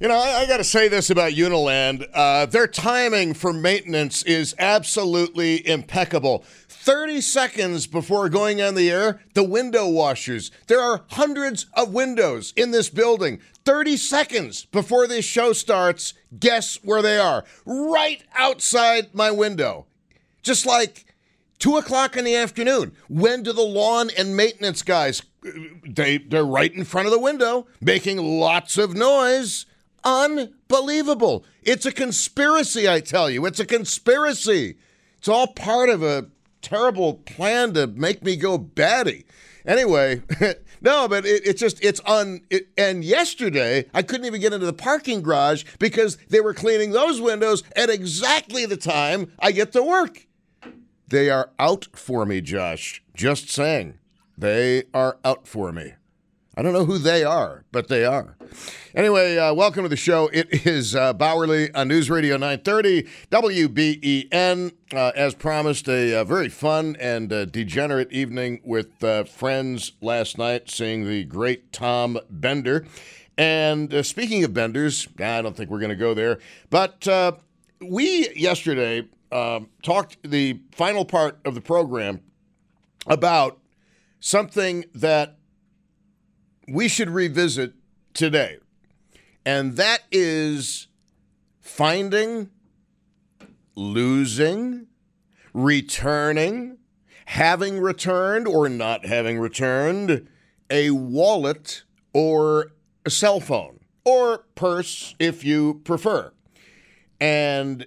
You know, I, I got to say this about Uniland. Uh, their timing for maintenance is absolutely impeccable. 30 seconds before going on the air, the window washers. There are hundreds of windows in this building. 30 seconds before this show starts, guess where they are? Right outside my window. Just like two o'clock in the afternoon. When do the lawn and maintenance guys? They they're right in front of the window, making lots of noise. Unbelievable! It's a conspiracy, I tell you. It's a conspiracy. It's all part of a terrible plan to make me go batty. Anyway, no, but it, it's just it's on. It, and yesterday, I couldn't even get into the parking garage because they were cleaning those windows at exactly the time I get to work. They are out for me, Josh. Just saying. They are out for me. I don't know who they are, but they are. Anyway, uh, welcome to the show. It is uh, Bauerle on News Radio 930, WBEN. Uh, as promised, a, a, very fun and uh, degenerate evening with uh, friends last night, seeing the great Tom Bender. And uh, speaking of Benders, I don't think we're going to go there, but we yesterday um, talked the final part of the program about something that we should revisit today, and that is finding, losing, returning, having returned or not having returned a wallet or a cell phone or purse if you prefer. And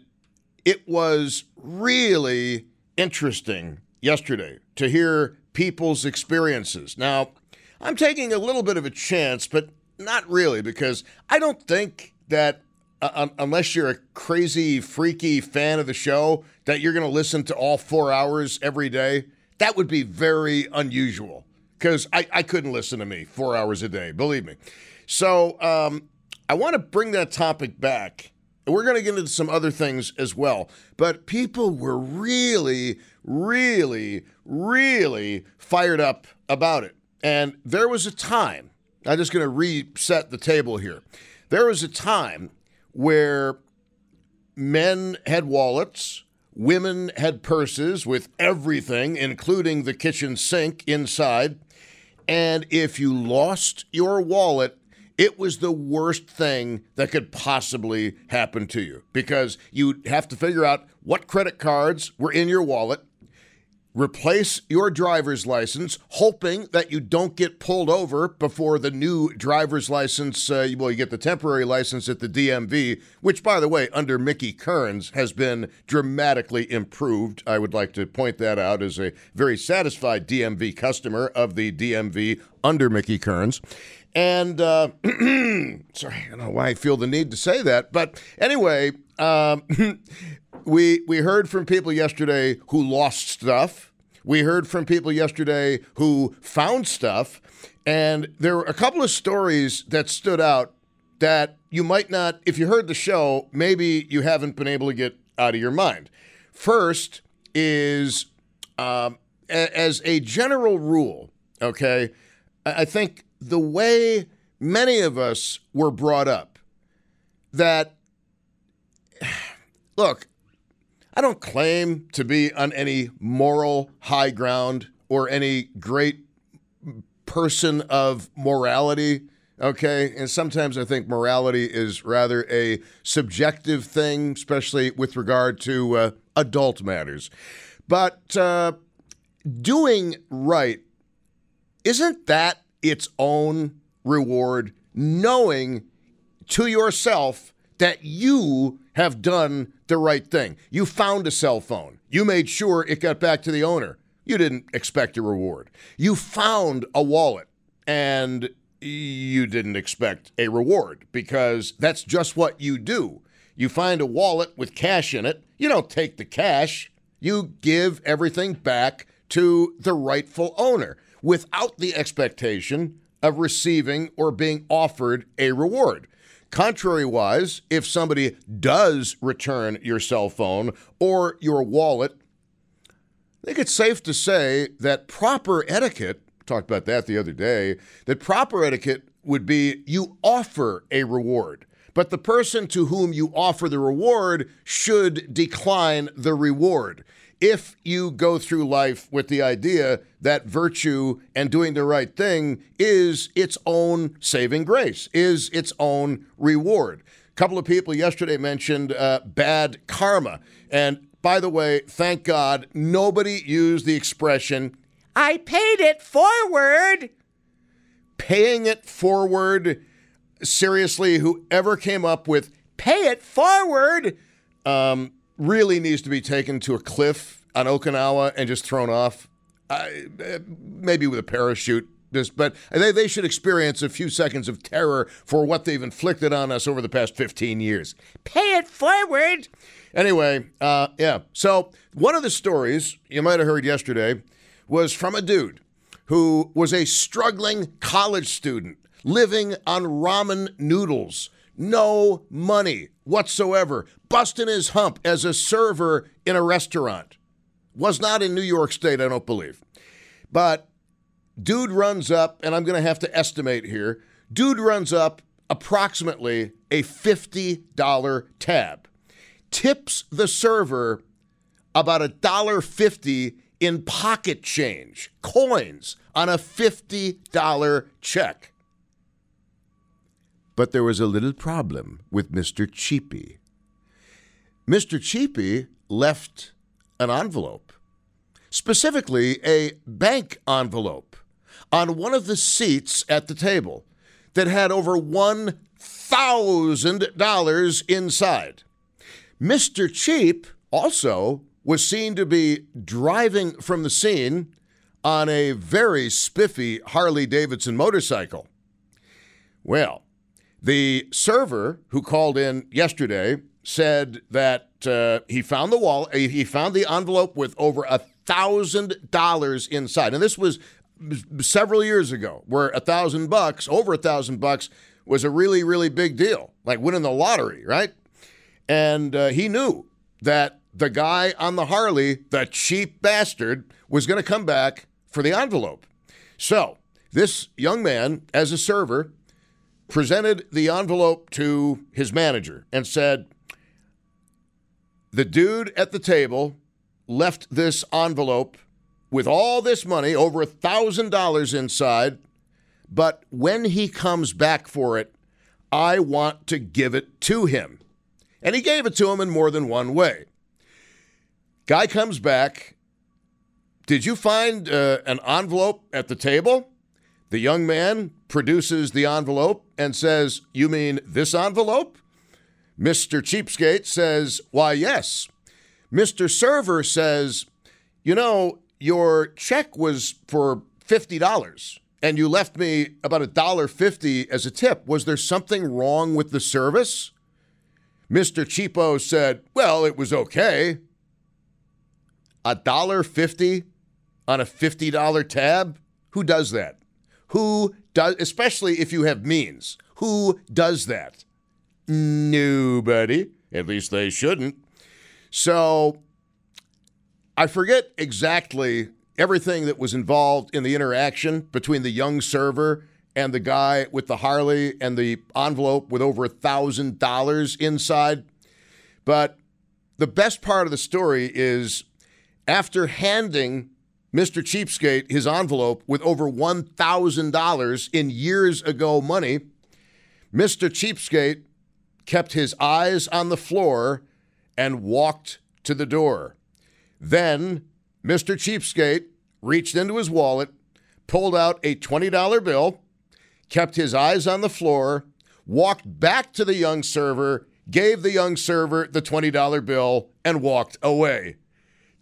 it was really interesting yesterday to hear people's experiences. Now, I'm taking a little bit of a chance, but not really, because I don't think that uh, unless you're a crazy, freaky fan of the show, that you're going to listen to all four hours every day. That would be very unusual because I, I couldn't listen to me four hours a day, believe me. So um, I want to bring that topic back. We're going to get into some other things as well. But people were really, really, really fired up about it. And there was a time, I'm just going to reset the table here. There was a time where men had wallets, women had purses with everything, including the kitchen sink inside. And if you lost your wallet, it was the worst thing that could possibly happen to you because you'd have to figure out what credit cards were in your wallet, replace your driver's license, hoping that you don't get pulled over before the new driver's license. Uh, well, you get the temporary license at the DMV, which, by the way, under Mickey Kearns has been dramatically improved. I would like to point that out as a very satisfied DMV customer of the DMV under Mickey Kearns. And uh, sorry, I don't know why I feel the need to say that, but anyway, um, we we heard from people yesterday who lost stuff. We heard from people yesterday who found stuff, and there were a couple of stories that stood out that you might not, if you heard the show, maybe you haven't been able to get out of your mind. First is um, a- as a general rule, okay, I think the way many of us were brought up that look I don't claim to be on any moral high ground or any great person of morality. Okay. And sometimes I think morality is rather a subjective thing, especially with regard to uh, adult matters. But uh, doing right, isn't that its own reward, knowing to yourself that you have done the right thing. You found a cell phone, you made sure it got back to the owner. You didn't expect a reward. You found a wallet and you didn't expect a reward because that's just what you do. You find a wallet with cash in it, you don't take the cash, you give everything back to the rightful owner without the expectation of receiving or being offered a reward. Contrariwise, if somebody does return your cell phone or your wallet, I think it's safe to say that proper etiquette, talked about that the other day, that proper etiquette would be you offer a reward. but the person to whom you offer the reward should decline the reward. If you go through life with the idea that virtue and doing the right thing is its own saving grace, is its own reward. A couple of people yesterday mentioned uh, bad karma. And by the way, thank God nobody used the expression, I paid it forward. Paying it forward seriously, whoever came up with pay it forward um, really needs to be taken to a cliff on Okinawa and just thrown off, uh, maybe with a parachute. But they, they should experience a few seconds of terror for what they've inflicted on us over the past 15 years. Pay it forward. Anyway, uh, yeah. So, one of the stories you might have heard yesterday was from a dude who was a struggling college student living on ramen noodles, no money whatsoever, busting his hump as a server in a restaurant. Was not in New York State, I don't believe. But dude runs up, and I'm going to have to estimate here. Dude runs up approximately a $50 tab, tips the server about a dollar fifty in pocket change, coins on a $50 check. But there was a little problem with Mr. Cheapy. Mr. Cheapy left an envelope, specifically a bank envelope, on one of the seats at the table that had over $1,000 inside. Mr. Cheap also was seen to be driving from the scene on a very spiffy Harley Davidson motorcycle. Well, the server who called in yesterday said that uh, he found the wall, uh, he found the envelope with over a thousand dollars inside, and this was several years ago, where a thousand bucks, over a thousand bucks, was a really, really big deal, like winning the lottery, right? And uh, he knew that the guy on the Harley, the cheap bastard, was going to come back for the envelope. So this young man, as a server, presented the envelope to his manager and said, The dude at the table left this envelope with all this money, over a $1,000 inside, but when he comes back for it, I want to give it to him. And he gave it to him in more than one way. Guy comes back. Did you find uh, an envelope at the table? The young man produces the envelope and says, You mean this envelope? Mr. Cheapskate says, Why, yes. Mr. Server says, You know, your check was for $50 and you left me about a dollar fifty as a tip. Was there something wrong with the service? Mr. Cheapo said, Well, it was okay. A dollar fifty on a $50 tab? Who does that? Who does, especially if you have means? Who does that? Nobody. At least they shouldn't. So I forget exactly everything that was involved in the interaction between the young server and the guy with the Harley and the envelope with over a thousand dollars inside. But the best part of the story is after handing Mr. Cheapskate his envelope with over $1,000 in years ago money. Mr. Cheapskate kept his eyes on the floor and walked to the door. Then Mr. Cheapskate reached into his wallet, pulled out a $20 bill, kept his eyes on the floor, walked back to the young server, gave the young server the $20 bill, and walked away.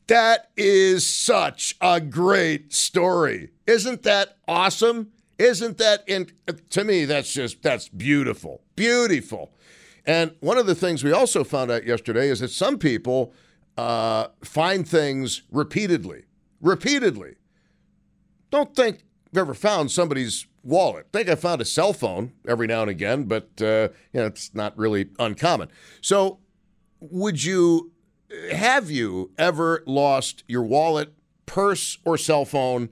That is such a great story. Isn't that awesome? Isn't that in to me that's just that's beautiful. Beautiful. And one of the things we also found out yesterday is that some people uh, find things repeatedly. Repeatedly. Don't think I've ever found somebody's wallet. I think I found a cell phone every now and again, but uh, you know, it's not really uncommon. So, would you have you ever lost your wallet, purse, or cell phone?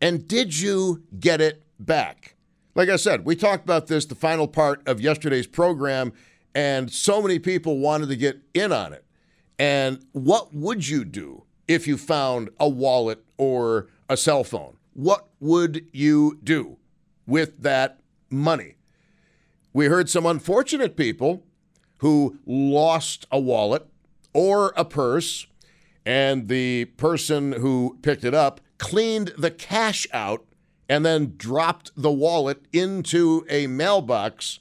And did you get it back? Like I said, we talked about this, the final part of yesterday's program, and so many people wanted to get in on it. And what would you do if you found a wallet or a cell phone? What would you do with that money? We heard some unfortunate people who lost a wallet or a purse, and the person who picked it up cleaned the cash out and then dropped the wallet into a mailbox.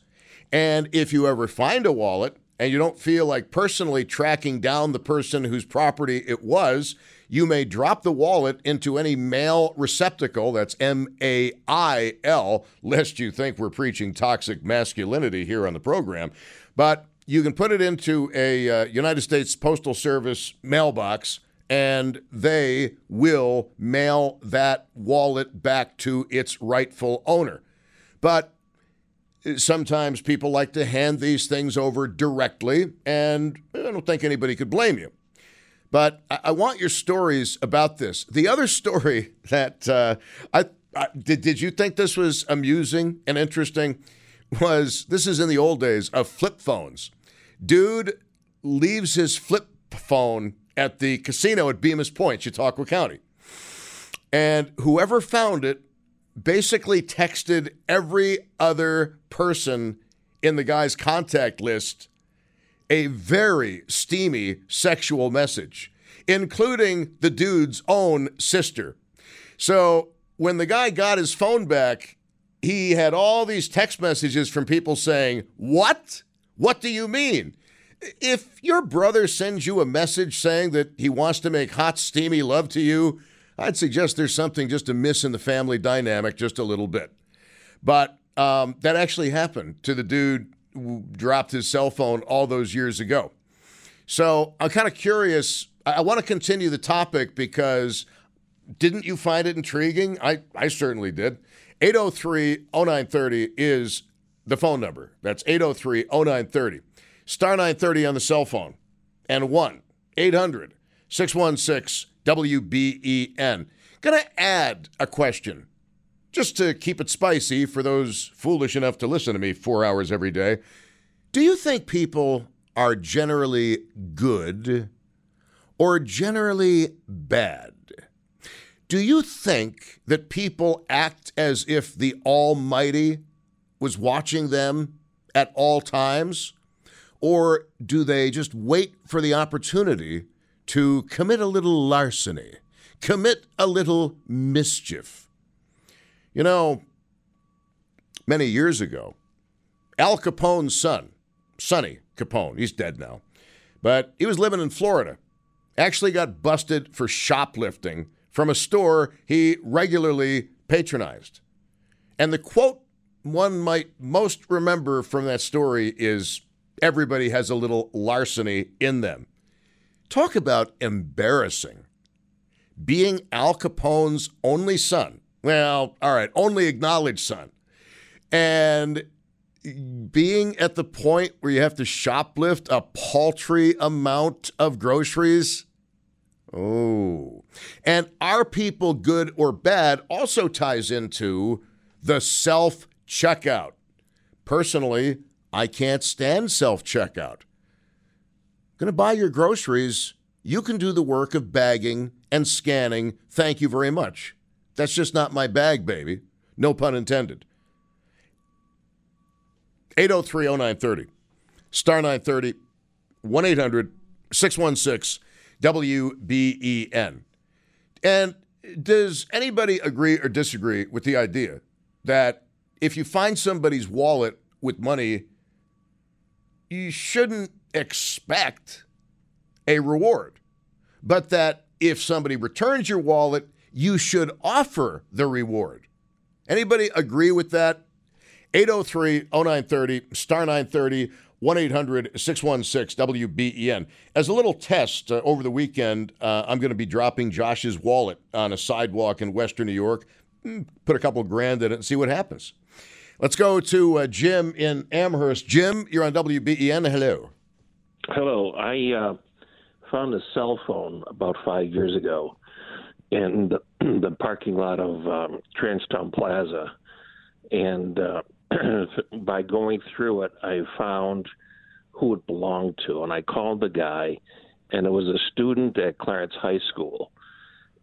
And if you ever find a wallet and you don't feel like personally tracking down the person whose property it was, you may drop the wallet into any mail receptacle. That's M A I L, lest you think we're preaching toxic masculinity here on the program. But you can put it into a uh, United States Postal Service mailbox and they will mail that wallet back to its rightful owner. But sometimes people like to hand these things over directly, and I don't think anybody could blame you. But I, want your stories about this. The other story that uh, I, I did, did you think this was amusing and interesting? Was this is in the old days of flip phones? Dude leaves his flip phone at the casino at Bemus Point, Chautauqua County. And whoever found it basically texted every other person in the guy's contact list a very steamy sexual message, including the dude's own sister. So when the guy got his phone back, he had all these text messages from people saying, What? What do you mean? If your brother sends you a message saying that he wants to make hot, steamy love to you, I'd suggest there's something just amiss in the family dynamic just a little bit. But um, that actually happened to the dude who dropped his cell phone all those years ago. So I'm kind of curious. I, want to continue the topic because didn't you find it intriguing? I, I certainly did. 803 0930 is the phone number. That's 803 0930 star 930 on the cell phone, and 1 800 616 WBEN. To add a question just to keep it spicy for those foolish enough to listen to me four hours every day. Do you think people are generally good or generally bad? Do you think that people act as if the Almighty was watching them at all times? Or do they just wait for the opportunity to commit a little larceny, commit a little mischief? You know, many years ago, Al Capone's son, Sonny Capone, he's dead now, but he was living in Florida, actually got busted for shoplifting from a store he regularly patronized. And the quote one might most remember from that story is Everybody has a little larceny in them. Talk about embarrassing. Being Al Capone's only son, well, all right, only acknowledged son, and being at the point where you have to shoplift a paltry amount of groceries. Oh. And are people good or bad also ties into the self checkout. Personally, I can't stand self checkout. Going to buy your groceries. You can do the work of bagging and scanning. Thank you very much. That's just not my bag, baby. No pun intended. 803 0930. Star 930 1 800 616 WBEN. And does anybody agree or disagree with the idea that if you find somebody's wallet with money you shouldn't expect a reward, but that if somebody returns your wallet, you should offer the reward. Anybody agree with that? 803 0930, star 930, 1 800 616 WBEN. As a little test uh, over the weekend, uh, I'm going to be dropping Josh's wallet on a sidewalk in Western New York, put a couple grand in it, and see what happens. Let's go to uh, Jim in Amherst. Jim, you're on WBEN. Hello. Hello. I uh, found a cell phone about five years ago in the, the parking lot of um, Transtown Plaza. and uh, by going through it, I found who it belonged to, and I called the guy, and it was a student at Clarence High School,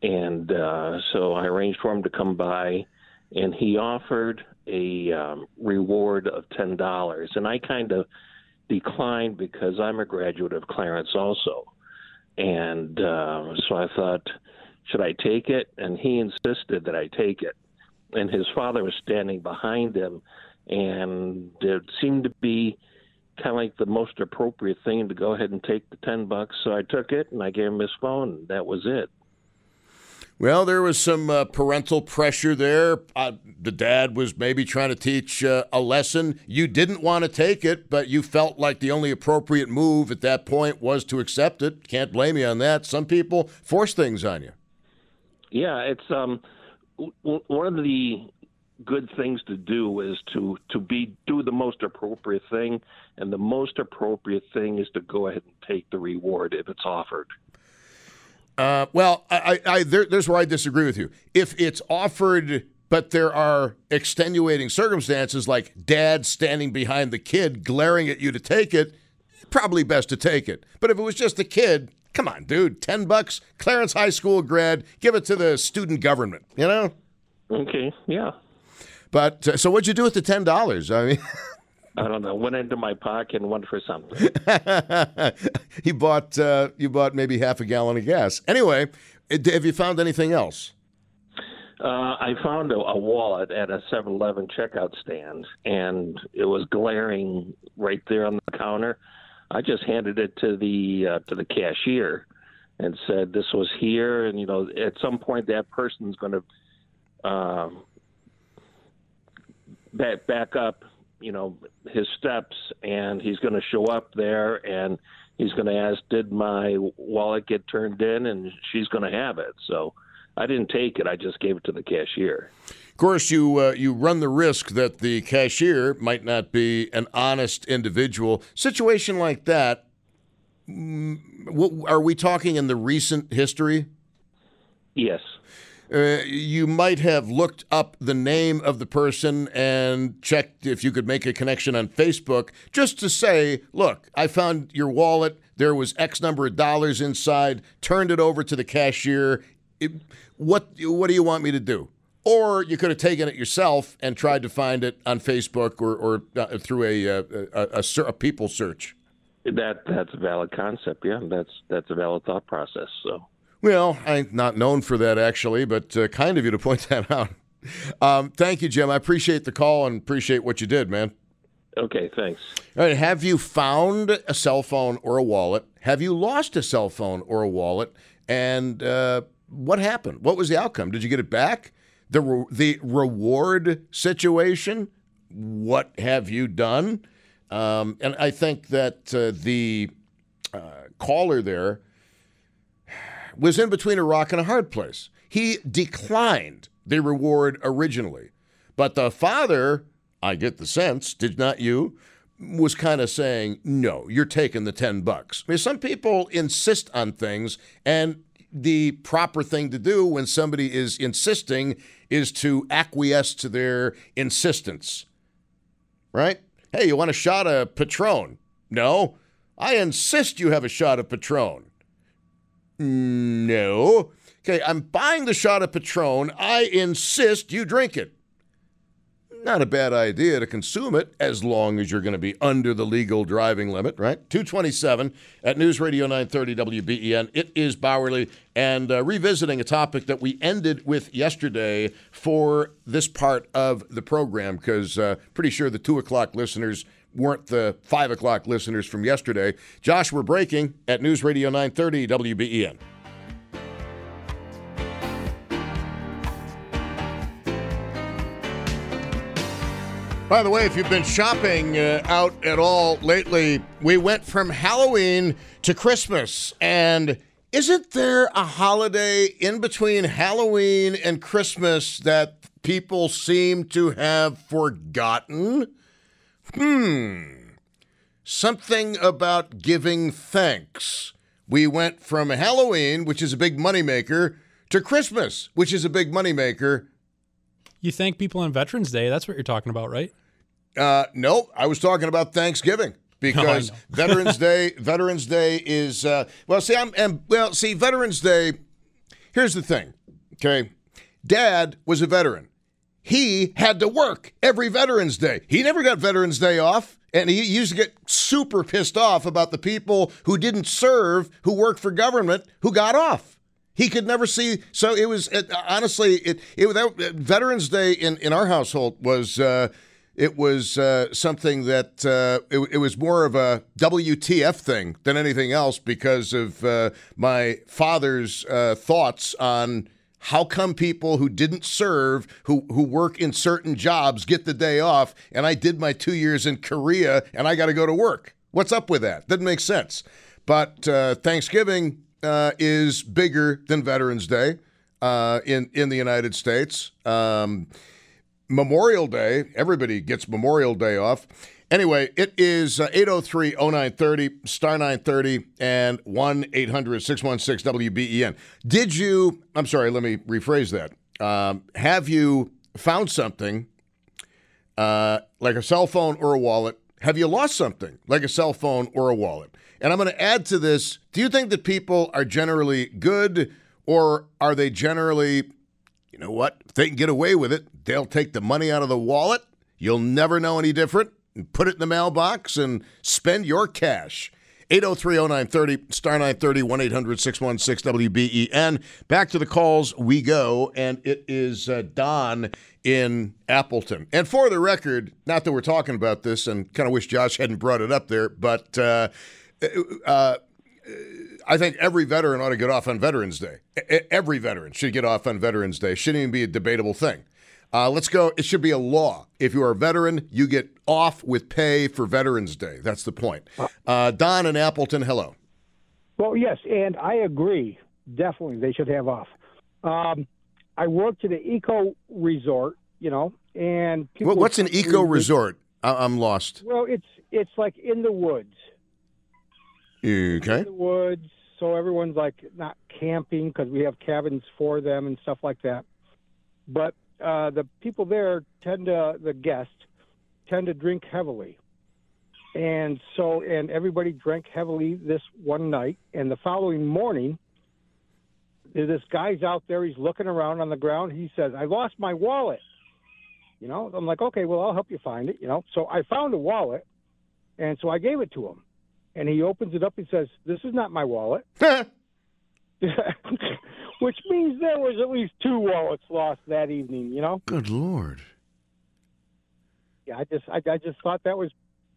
and uh, so I arranged for him to come by, and he offered a um, reward of ten dollars, and I kind of declined because I'm a graduate of Clarence also, and uh, so I thought, should I take it? And he insisted that I take it, and his father was standing behind him, and it seemed to be kind of like the most appropriate thing to go ahead and take the 10 bucks. So I took it and I gave him his phone. And that was it. Well, there was some uh, parental pressure there. Uh, the dad was maybe trying to teach uh, a lesson. You didn't want to take it, but you felt like the only appropriate move at that point was to accept it. Can't blame you on that. Some people force things on you. Yeah, it's um, one of the good things to do is to to be do the most appropriate thing, and the most appropriate thing is to go ahead and take the reward if it's offered. Uh, well, I, I, there, there's where I disagree with you. If it's offered, but there are extenuating circumstances like dad standing behind the kid glaring at you to take it, probably best to take it. But if it was just a kid, come on, dude, ten bucks, Clarence High School grad, give it to the student government. You know? Okay, yeah. But uh, so what'd you do with the ten dollars? I mean. I don't know. Went into my pocket and went for something. he bought. Uh, you bought maybe half a gallon of gas. Anyway, have you found anything else? Uh, I found a, a wallet at a 7-Eleven checkout stand, and it was glaring right there on the counter. I just handed it to the uh, to the cashier and said this was here, and you know, at some point that person's going to um, back back up you know his steps and he's going to show up there and he's going to ask did my wallet get turned in? And she's going to have it. So i didn't take it. I just gave it to the cashier. Of course you uh, you run the risk that the cashier might not be an honest individual. Situation like that mm, are we talking in the recent history? Yes uh, you might have looked up the name of the person and checked if you could make a connection on Facebook just to say, look, I found your wallet. There was X number of dollars inside. Turned it over to the cashier. It, what what do you want me to do? Or you could have taken it yourself and tried to find it on Facebook or, or uh, through a, uh, a, a, a, people search. That that's a valid concept. Yeah, that's that's a valid thought process. So well, I'm not known for that actually, but uh, kind of you to point that out. Um, thank you, Jim. I appreciate the call and appreciate what you did, man. Okay, thanks. All right, have you found a cell phone or a wallet? Have you lost a cell phone or a wallet? And uh, what happened? What was the outcome? Did you get it back? The re- the reward situation. What have you done? Um, and I think that uh, the uh, caller there was in between a rock and a hard place. He declined the reward originally. But the father, I get the sense, did not you, was kind of saying, no, you're taking the 10 bucks. I mean, some people insist on things, and the proper thing to do when somebody is insisting is to acquiesce to their insistence. Right? Hey, you want a shot of Patron? No. I insist you have a shot of Patron. No. Okay, I'm buying the shot of Patron. I insist you drink it. Not a bad idea to consume it as long as you're going to be under the legal driving limit, right? 227 at News Radio 930 WBEN. It is Bauerle and uh, revisiting a topic that we ended with yesterday for this part of the program because uh, pretty sure the 2 o'clock listeners weren't the five o'clock listeners from yesterday. Josh, we're breaking at News Radio 930 WBEN. By the way, if you've been shopping uh, out at all lately, we went from Halloween to Christmas. And isn't there a holiday in between Halloween and Christmas that people seem to have forgotten? Hmm. Something about giving thanks. We went from Halloween, which is a big moneymaker, to Christmas, which is a big moneymaker. You thank people on Veterans Day. That's what you're talking about, right? Uh, no, I was talking about Thanksgiving because know. Veterans Day. Veterans Day is uh, well. See, I'm and well. See, Veterans Day. Here's the thing. Okay, Dad was a veteran. He had to work every Veterans Day. He never got Veterans Day off. And he used to get super pissed off about the people who didn't serve, who worked for government, who got off. He could never see. So it was it, honestly, it, it that, Veterans Day in, in our household was uh, it was uh, something that uh, it, it, was more of a WTF thing than anything else because of uh, my father's uh, thoughts on how come people who didn't serve, who who work in certain jobs, get the day off, and I did my two years in Korea and I got to go to work? What's up with that? Doesn't make sense. But uh, Thanksgiving uh, is bigger than Veterans Day uh, in in the United States. Um, Memorial Day, everybody gets Memorial Day off. Anyway, it is 803 0930, star 930, and 1 800 616 WBEN. Did you, I'm sorry, let me rephrase that. Um, have you found something uh, like a cell phone or a wallet? Have you lost something like a cell phone or a wallet? And I'm going to add to this do you think that people are generally good or are they generally, you know what, if they can get away with it, they'll take the money out of the wallet? You'll never know any different put it in the mailbox and spend your cash. 803-0930, star 930, 1-800-616-WBEN. Back to the calls we go, and it is uh, Don in Appleton. And for the record, not that we're talking about this, and kind of wish Josh hadn't brought it up there, but uh, uh, I think every veteran ought to get off on Veterans Day. Every veteran should get off on Veterans Day. Shouldn't even be a debatable thing. Uh, let's go. It should be a law. If you are a veteran, you get off with pay for Veterans Day. That's the point. Uh, Don and Appleton, hello. Well, yes, and I agree. Definitely, they should have off. Um, I worked at an eco resort, you know, and well, what's an eco resort? I'm lost. Well, it's it's like in the woods. Okay. In the woods, so everyone's like not camping because we have cabins for them and stuff like that. But uh, the people there tend to the guests tend to drink heavily, and so and everybody drank heavily this one night, and the following morning. This guy's out there. He's looking around on the ground. He says, "I lost my wallet." You know, I'm like, "Okay, well, I'll help you find it." You know, so I found a wallet, and so I gave it to him, and he opens it up. He says, "This is not my wallet." which means there was at least two wallets lost that evening. You know. Good lord. Yeah, I just I, I just thought that was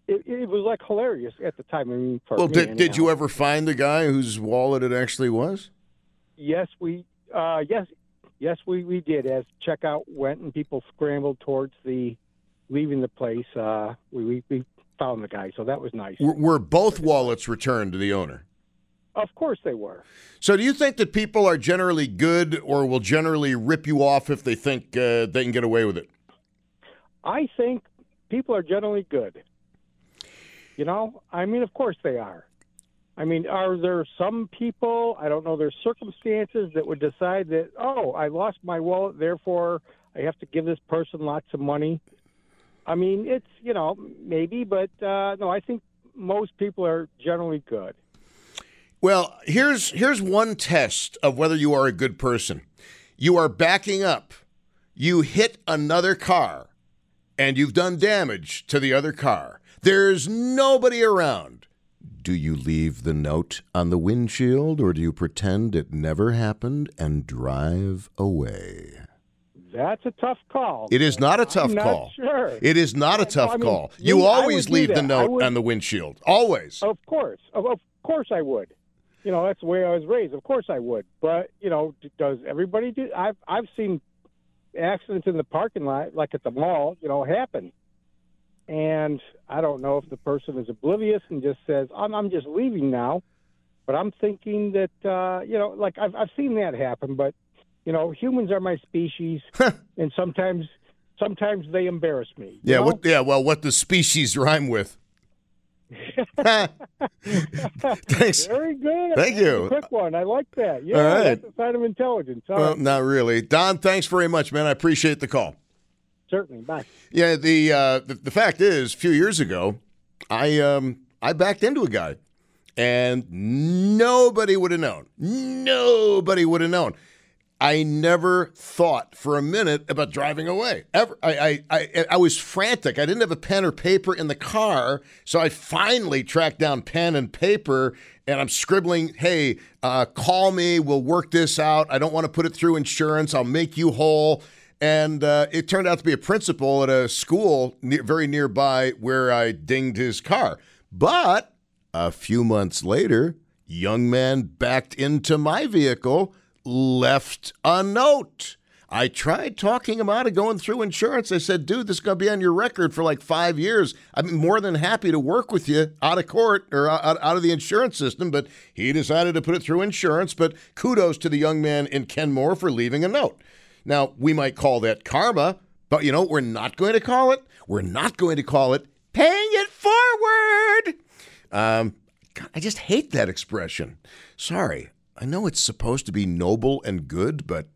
it, it, was like hilarious at the time. I mean, well, me, did did you ever find the guy whose wallet it actually was? Yes, we uh, yes yes we we did. As checkout went and people scrambled towards the leaving the place, uh, we, we we found the guy. So that was nice. Were, were both wallets returned to the owner? Of course they were. So, do you think that people are generally good or will generally rip you off if they think uh, they can get away with it? I think people are generally good. You know, I mean, of course they are. I mean, are there some people, I don't know, there's circumstances that would decide that, oh, I lost my wallet, therefore I have to give this person lots of money? I mean, it's, you know, maybe, but uh, no, I think most people are generally good. Well, here's here's one test of whether you are a good person. You are backing up. You hit another car and you've done damage to the other car. There's nobody around. Do you leave the note on the windshield or do you pretend it never happened and drive away? That's a tough call. It is not a tough I'm call. sure. It is not a tough I mean, call. You always leave the note on the windshield. Always. Of course, of, of course I would. You know, that's the way I was raised. Of course I would. But you know, does everybody do? I've I've seen accidents in the parking lot, like at the mall, you know, happen. And I don't know if the person is oblivious and just says, "I'm I'm just leaving now," but I'm thinking that uh, you know, like I've I've seen that happen. But you know, humans are my species, and sometimes sometimes they embarrass me. Yeah, know? what yeah, well what does species rhyme with? Thanks. Very good. Thank you. Quick one. I like that. Yeah, All right. that's a sign of intelligence. All Well, right. not really. Don, thanks very much, man. I appreciate the call. Certainly. Bye. Yeah, the, uh, the the fact is, a few years ago, I um I backed into a guy, and nobody would have known. Nobody would have known. I never thought for a minute about driving away. Ever. I, I, I, I was frantic. I didn't have a pen or paper in the car, so I finally tracked down pen and paper, and I'm scribbling, "Hey, uh, call me. We'll work this out. I don't want to put it through insurance. I'll make you whole." And uh, it turned out to be a principal at a school very nearby where I dinged his car. But a few months later, young man backed into my vehicle, left a note. I tried talking him out of going through insurance. I said, dude, this is going to be on your record for like five years. I'm more than happy to work with you out of court or out, out of the insurance system. But he decided to put it through insurance. But kudos to the young man in Kenmore for leaving a note. Now, we might call that karma, but you know we're not going to call it? We're not going to call it paying it forward. Um, God, I just hate that expression. Sorry. I know it's supposed to be noble and good, but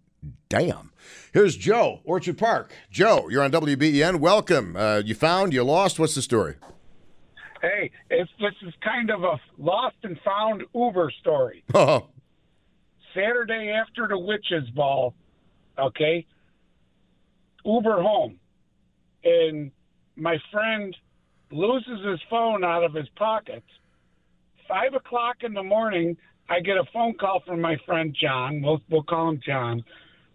damn. Here's Joe, Orchard Park. Joe, you're on WBEN. Welcome. Uh, you found, you lost. What's the story? Hey, it's, this is kind of a lost and found Uber story. Oh, Saturday after the witches ball, okay, Uber home, and my friend loses his phone out of his pocket. Five o'clock in the morning, I get a phone call from my friend John. We'll we'll call him John,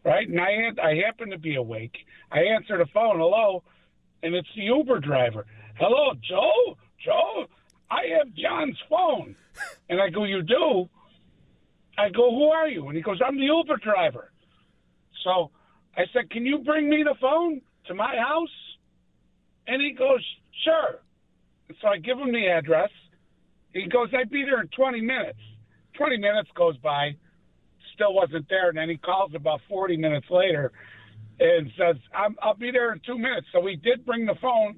right? And I had, I happen to be awake. I answer the phone, hello, and it's the Uber driver. Hello, Joe. Joe, I have John's phone, and I go, you do? I go, who are you? And he goes, I'm the Uber driver. So I said, can you bring me the phone to my house? And he goes, sure. So I give him the address. He goes, I'd be there in 20 minutes. 20 minutes goes by, still wasn't there. And then he calls about 40 minutes later and says, I'm, I'll be there in two minutes. So he did bring the phone.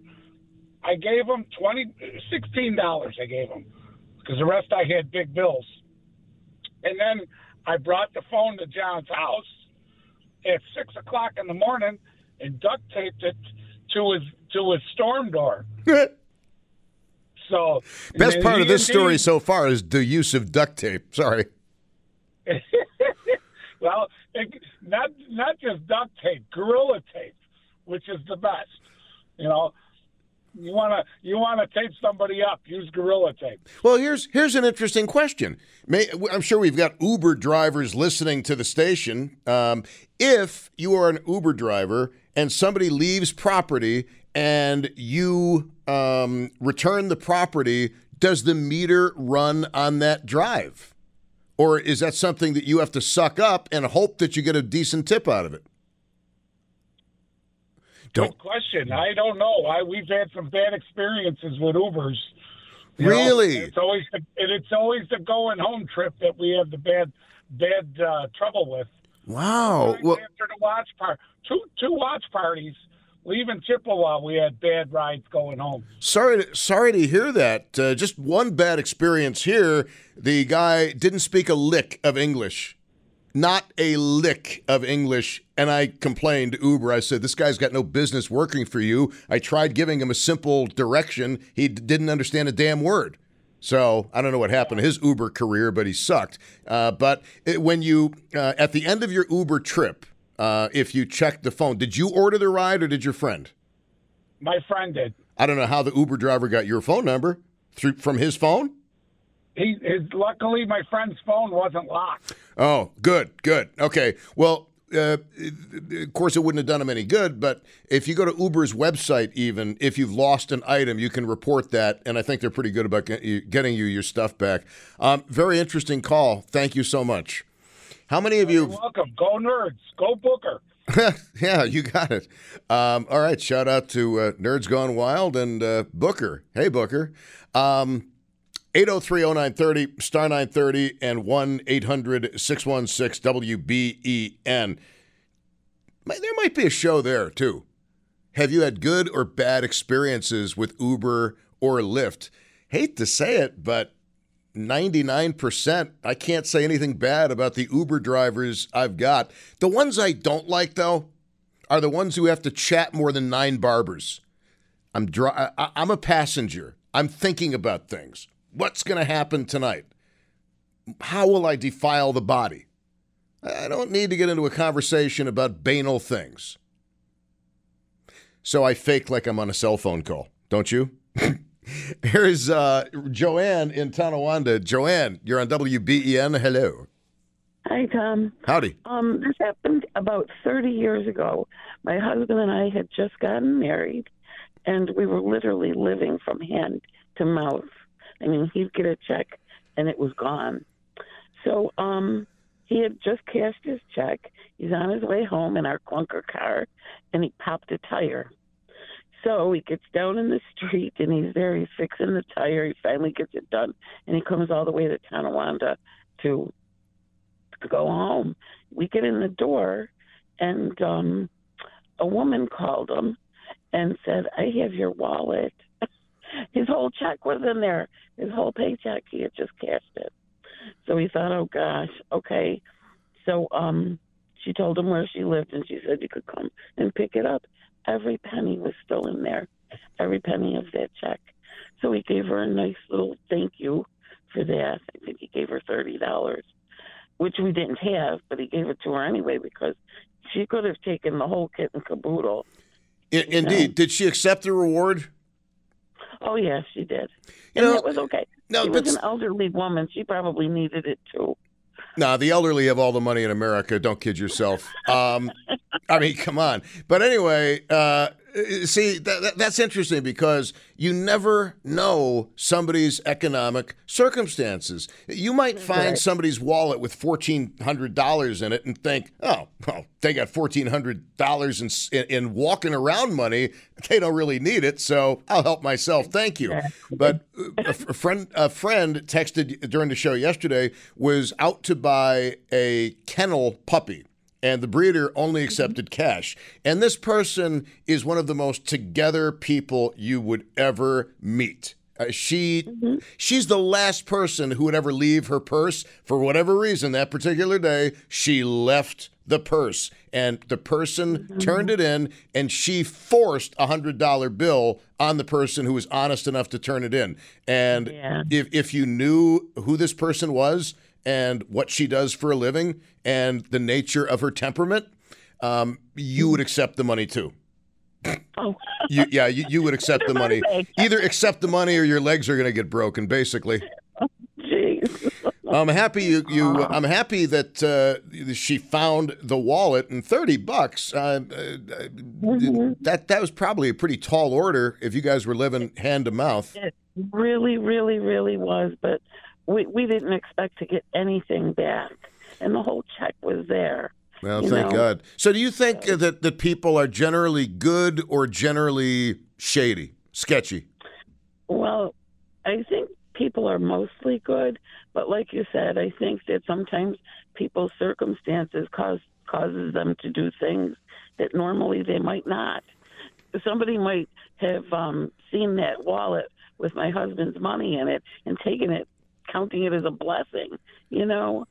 I gave him 20, $16 I gave him because the rest I had big bills. And then I brought the phone to John's house at six o'clock in the morning and duct taped it to his to his storm door. So best part of this story so far is the use of duct tape. Sorry. well, it, not not just duct tape, gorilla tape, which is the best. You know, you want to you want to tape somebody up, use gorilla tape. Well, here's here's an interesting question. May, I'm sure we've got Uber drivers listening to the station. Um, if you are an Uber driver and somebody leaves property and you um, return the property, does the meter run on that drive? Or is that something that you have to suck up and hope that you get a decent tip out of it? Don't Good question. I don't know. I we've had some bad experiences with Ubers. You know, Really? it's always the, and it's always the going home trip that we have the bad bad uh, trouble with. wow. Well, after the watch part, two two watch parties leaving Chippewa, we had bad rides going home. Sorry, to, sorry to hear that. Uh, just one bad experience here. The guy didn't speak a lick of English, not a lick of English, and I complained to Uber. I said, "This guy's got no business working for you." I tried giving him a simple direction. He d- didn't understand a damn word. So I don't know what happened to his Uber career, but he sucked. Uh, but it, when you uh, at the end of your Uber trip, uh, if you checked the phone, did you order the ride or did your friend? My friend did. I don't know how the Uber driver got your phone number through from his phone. He his, luckily my friend's phone wasn't locked. Oh, good, good. Okay. Well, uh, of course, it wouldn't have done him any good. But if you go to Uber's website, even if you've lost an item, you can report that, and I think they're pretty good about getting you your stuff back. Um, very interesting call. Thank you so much. How many of You're welcome. Go nerds. Go Booker. yeah, you got it. Um, all right, shout out to uh, Nerds Gone Wild and uh, Booker. Hey, Booker. Um, 803-0930, star 930, and 1-800-616-WBEN. Might- There might be a show there, too. Have you had good or bad experiences with Uber or Lyft? Hate to say it, but 99%, I can't say anything bad about the Uber drivers I've got. The ones I don't like, though, are the ones who have to chat more than nine barbers. I'm dri- I, I'm a passenger. I'm thinking about things. What's going to happen tonight? How will I defile the body? I don't need to get into a conversation about banal things. So I fake like I'm on a cell phone call, don't you? Here's uh, Joanne in Tonawanda. Joanne, you're on WBEN. Hello. Hi, Tom. Howdy. Um, this happened about 30 years ago. My husband and I had just gotten married, and we were literally living from hand to mouth. I mean, he'd get a check, and it was gone. So um, he had just cashed his check. He's on his way home in our clunker car, and he popped a tire. So he gets down in the street, and he's there. He's fixing the tire. He finally gets it done, and he comes all the way to Tonawanda to to go home. We get in the door, and um, a woman called him and said, "I have your wallet." His whole check was in there. His whole paycheck. He had just cashed it. So he thought, "Oh gosh, okay." So um, she told him where she lived, and she said you could come and pick it up. Every penny was still in there, every penny of that check. So he gave her a nice little thank you for that. I think he gave her thirty dollars which we didn't have, but he gave it to her anyway because she could have taken the whole kit and caboodle. I- indeed. Did she accept the reward? Oh yes, she did, You and know, it was okay. no, she was an elderly woman. She probably needed it too. No, the elderly have all the money in America. Don't kid yourself. Um, I mean, come on. But anyway, uh, see, that, that, that's interesting because you never know somebody's economic circumstances. You might find Right. somebody's wallet with fourteen hundred dollars in it and think, oh, well, they got fourteen hundred dollars in, in in walking around money. They don't really need it, so I'll help myself. Thank you. But uh, a, f- a friend, a friend texted during the show yesterday was out to buy a kennel puppy. And the breeder only mm-hmm. accepted cash. And this person is one of the most together people you would ever meet. Uh, she mm-hmm. she's the last person who would ever leave her purse for whatever reason that particular day she left the purse and the person mm-hmm. turned it in and she forced a hundred dollar bill on the person who was honest enough to turn it in and Yeah. if if you knew who this person was and what she does for a living and the nature of her temperament um, you would accept the money too Oh, you, yeah, you, you would accept the money. Either accept the money or your legs are going to get broken. Basically, jeez. I'm happy you. you I'm happy that uh, she found the wallet and thirty bucks. Uh, uh, That that was probably a pretty tall order if you guys were living hand to mouth. It really, really, really was, but we we didn't expect to get anything back, and the whole check was there. Well, thank know. God. So, do you think that that people are generally good or generally shady, sketchy? Well, I think people are mostly good, but like you said, I think that sometimes people's circumstances cause causes them to do things that normally they might not. Somebody might have um, seen that wallet with my husband's money in it and taken it, counting it as a blessing. You know,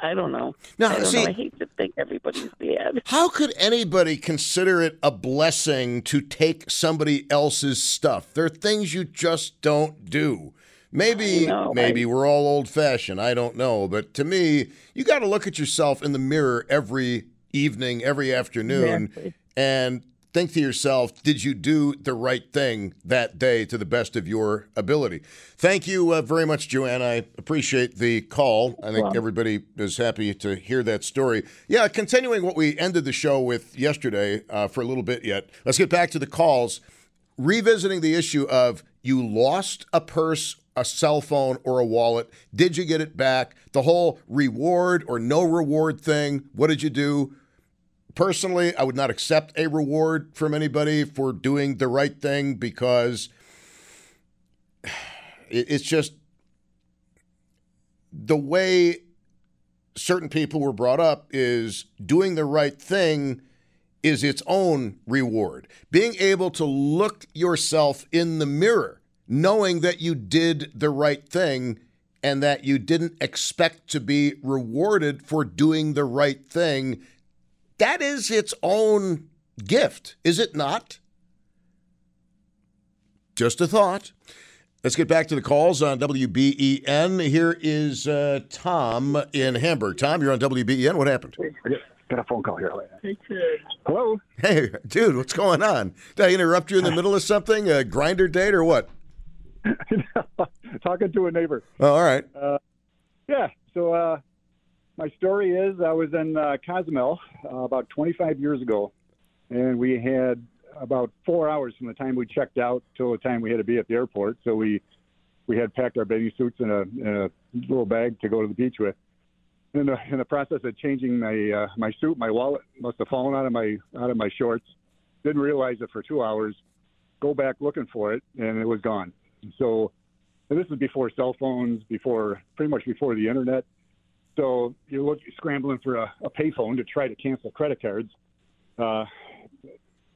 I don't know. No, I see- know. I hate to think everybody's bad. How could anybody consider it a blessing to take somebody else's stuff? There are things you just don't do. Maybe know, maybe I- we're all old fashioned. I don't know, but to me, you got to look at yourself in the mirror every evening, every afternoon, Exactly. and think to yourself, did you do the right thing that day to the best of your ability? Thank you uh, very much, Joanne. I appreciate the call. I think Well- everybody is happy to hear that story. Yeah, continuing what we ended the show with yesterday uh, for a little bit yet. Let's get back to the calls. Revisiting the issue of you lost a purse, a cell phone, or a wallet. Did you get it back? The whole reward or no reward thing. What did you do? Personally, I would not accept a reward from anybody for doing the right thing because it's just the way certain people were brought up is doing the right thing is its own reward. Being able to look yourself in the mirror, knowing that you did the right thing and that you didn't expect to be rewarded for doing the right thing, that is its own gift, is it not? Just a thought. Let's get back to the calls on WBEN. Here is uh, Tom in Hamburg. Tom, you're on WBEN. What happened? I got a phone call here. Hey, hello. Hey, dude, what's going on? Did I interrupt you in the middle of something? A Grindr date or what? Talking to a neighbor. Oh, all right. Yeah. So uh, my story is I was in uh, Cozumel uh, about 25 years ago, and we had about four hours from the time we checked out till the time we had to be at the airport. So we we had packed our bathing suits in a, in a little bag to go to the beach with. In the, in the process of changing my uh, my suit, my wallet must have fallen out of my out of my shorts. Didn't realize it for two hours. Go back looking for it, and it was gone. So and this is before cell phones, before pretty much before the internet. So you're look, scrambling for a, a payphone to try to cancel credit cards, uh,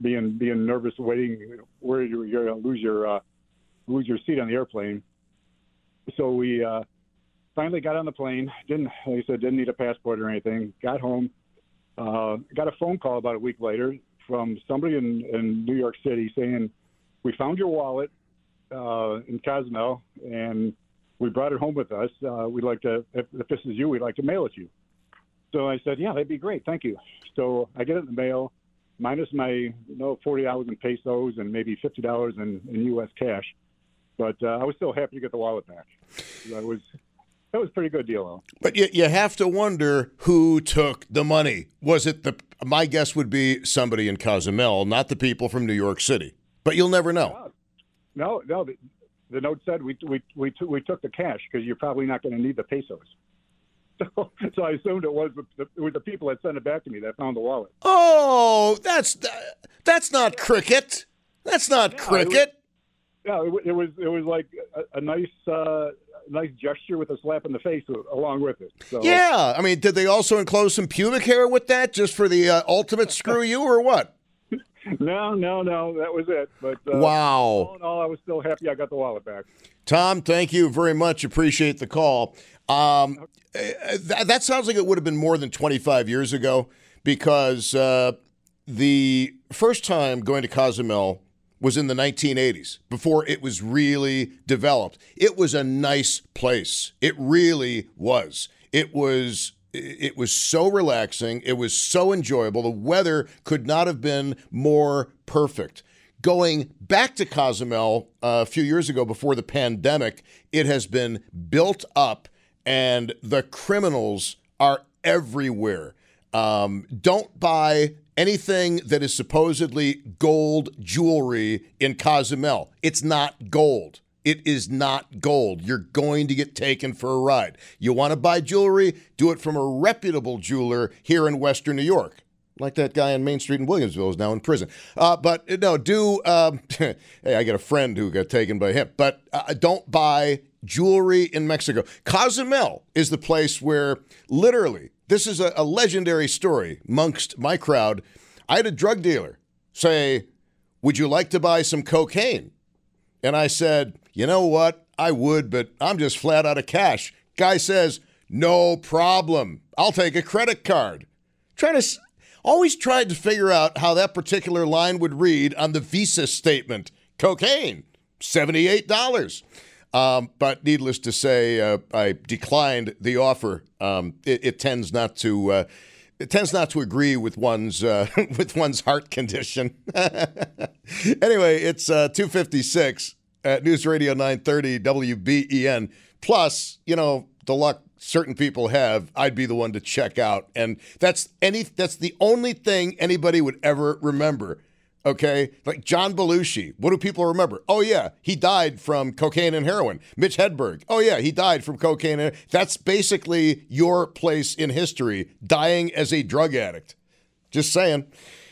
being being nervous, waiting where you're, you're going to lose your uh, lose your seat on the airplane. So we uh, finally got on the plane. Didn't like I said didn't need a passport or anything. Got home. Uh, got a phone call about a week later from somebody in, in New York City saying, "We found your wallet uh, in Cozumel, and we brought it home with us. Uh, we'd like to, if, if this is you, we'd like to mail it to you." So I said, "Yeah, that'd be great. Thank you." So I get it in the mail, minus my you know forty dollars in pesos and maybe fifty dollars in, in U.S. cash. But uh, I was still happy to get the wallet back. That was that was a pretty good deal, though. But you, you have to wonder who took the money. Was it the? My guess would be somebody in Cozumel, not the people from New York City. But you'll never know. No, no. The, note said we we we, t- we took the cash because you're probably not going to need the pesos. So, so I assumed it was the, it was the people that sent it back to me that found the wallet. Oh, that's that's not cricket. That's not cricket. Yeah, it, wa- it was it was like a, a nice uh, nice gesture with a slap in the face along with it. So Yeah, I mean, did they also enclose some pubic hair with that, just for the uh, ultimate screw you, or what? No, no, no, that was it. But uh, Wow. all in all, I was still happy I got the wallet back. Tom, thank you very much. Appreciate the call. Um, uh, that, that sounds like it would have been more than 25 years ago because uh, the first time going to Cozumel was in the 1980s before it was really developed. It was a nice place. It really was. It was it was so relaxing. It was so enjoyable. The weather could not have been more perfect. Going back to Cozumel uh, a few years ago before the pandemic, it has been built up and the criminals are everywhere. Um, don't buy anything that is supposedly gold jewelry in Cozumel. It's not gold. It is not gold. You're going to get taken for a ride. You want to buy jewelry? Do it from a reputable jeweler here in Western New York. Like that guy on Main Street in Williamsville is now in prison. Uh, but no, do. Um, hey, I got a friend who got taken by him. But uh, don't buy jewelry in Mexico. Cozumel is the place where literally, this is a, a legendary story amongst my crowd. I had a drug dealer say, Would you like to buy some cocaine? And I said, You know what? I would, but I'm just flat out of cash. Guy says, No problem. I'll take a credit card. Trying to. Always tried to figure out how that particular line would read on the Visa statement. Cocaine, $78. Um, but needless to say, uh, I declined the offer. Um, it, it tends not to. Uh, it tends not to agree with one's uh, with one's heart condition. anyway, it's uh, two fifty six at News Radio nine thirty WBEN. Plus, you know the luck certain people have. I'd be the one to check out, and that's any. That's the only thing anybody would ever remember. Okay, like John Belushi. What do people remember? Oh yeah, he died from cocaine and heroin. Mitch Hedberg. Oh yeah, he died from cocaine. And that's basically your place in history, dying as a drug addict. Just saying.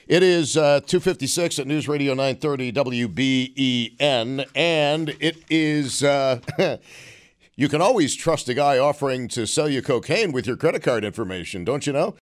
It is uh, 256 at News Radio 930 WBEN, and it is. Uh, you can always trust a guy offering to sell you cocaine with your credit card information, don't you know?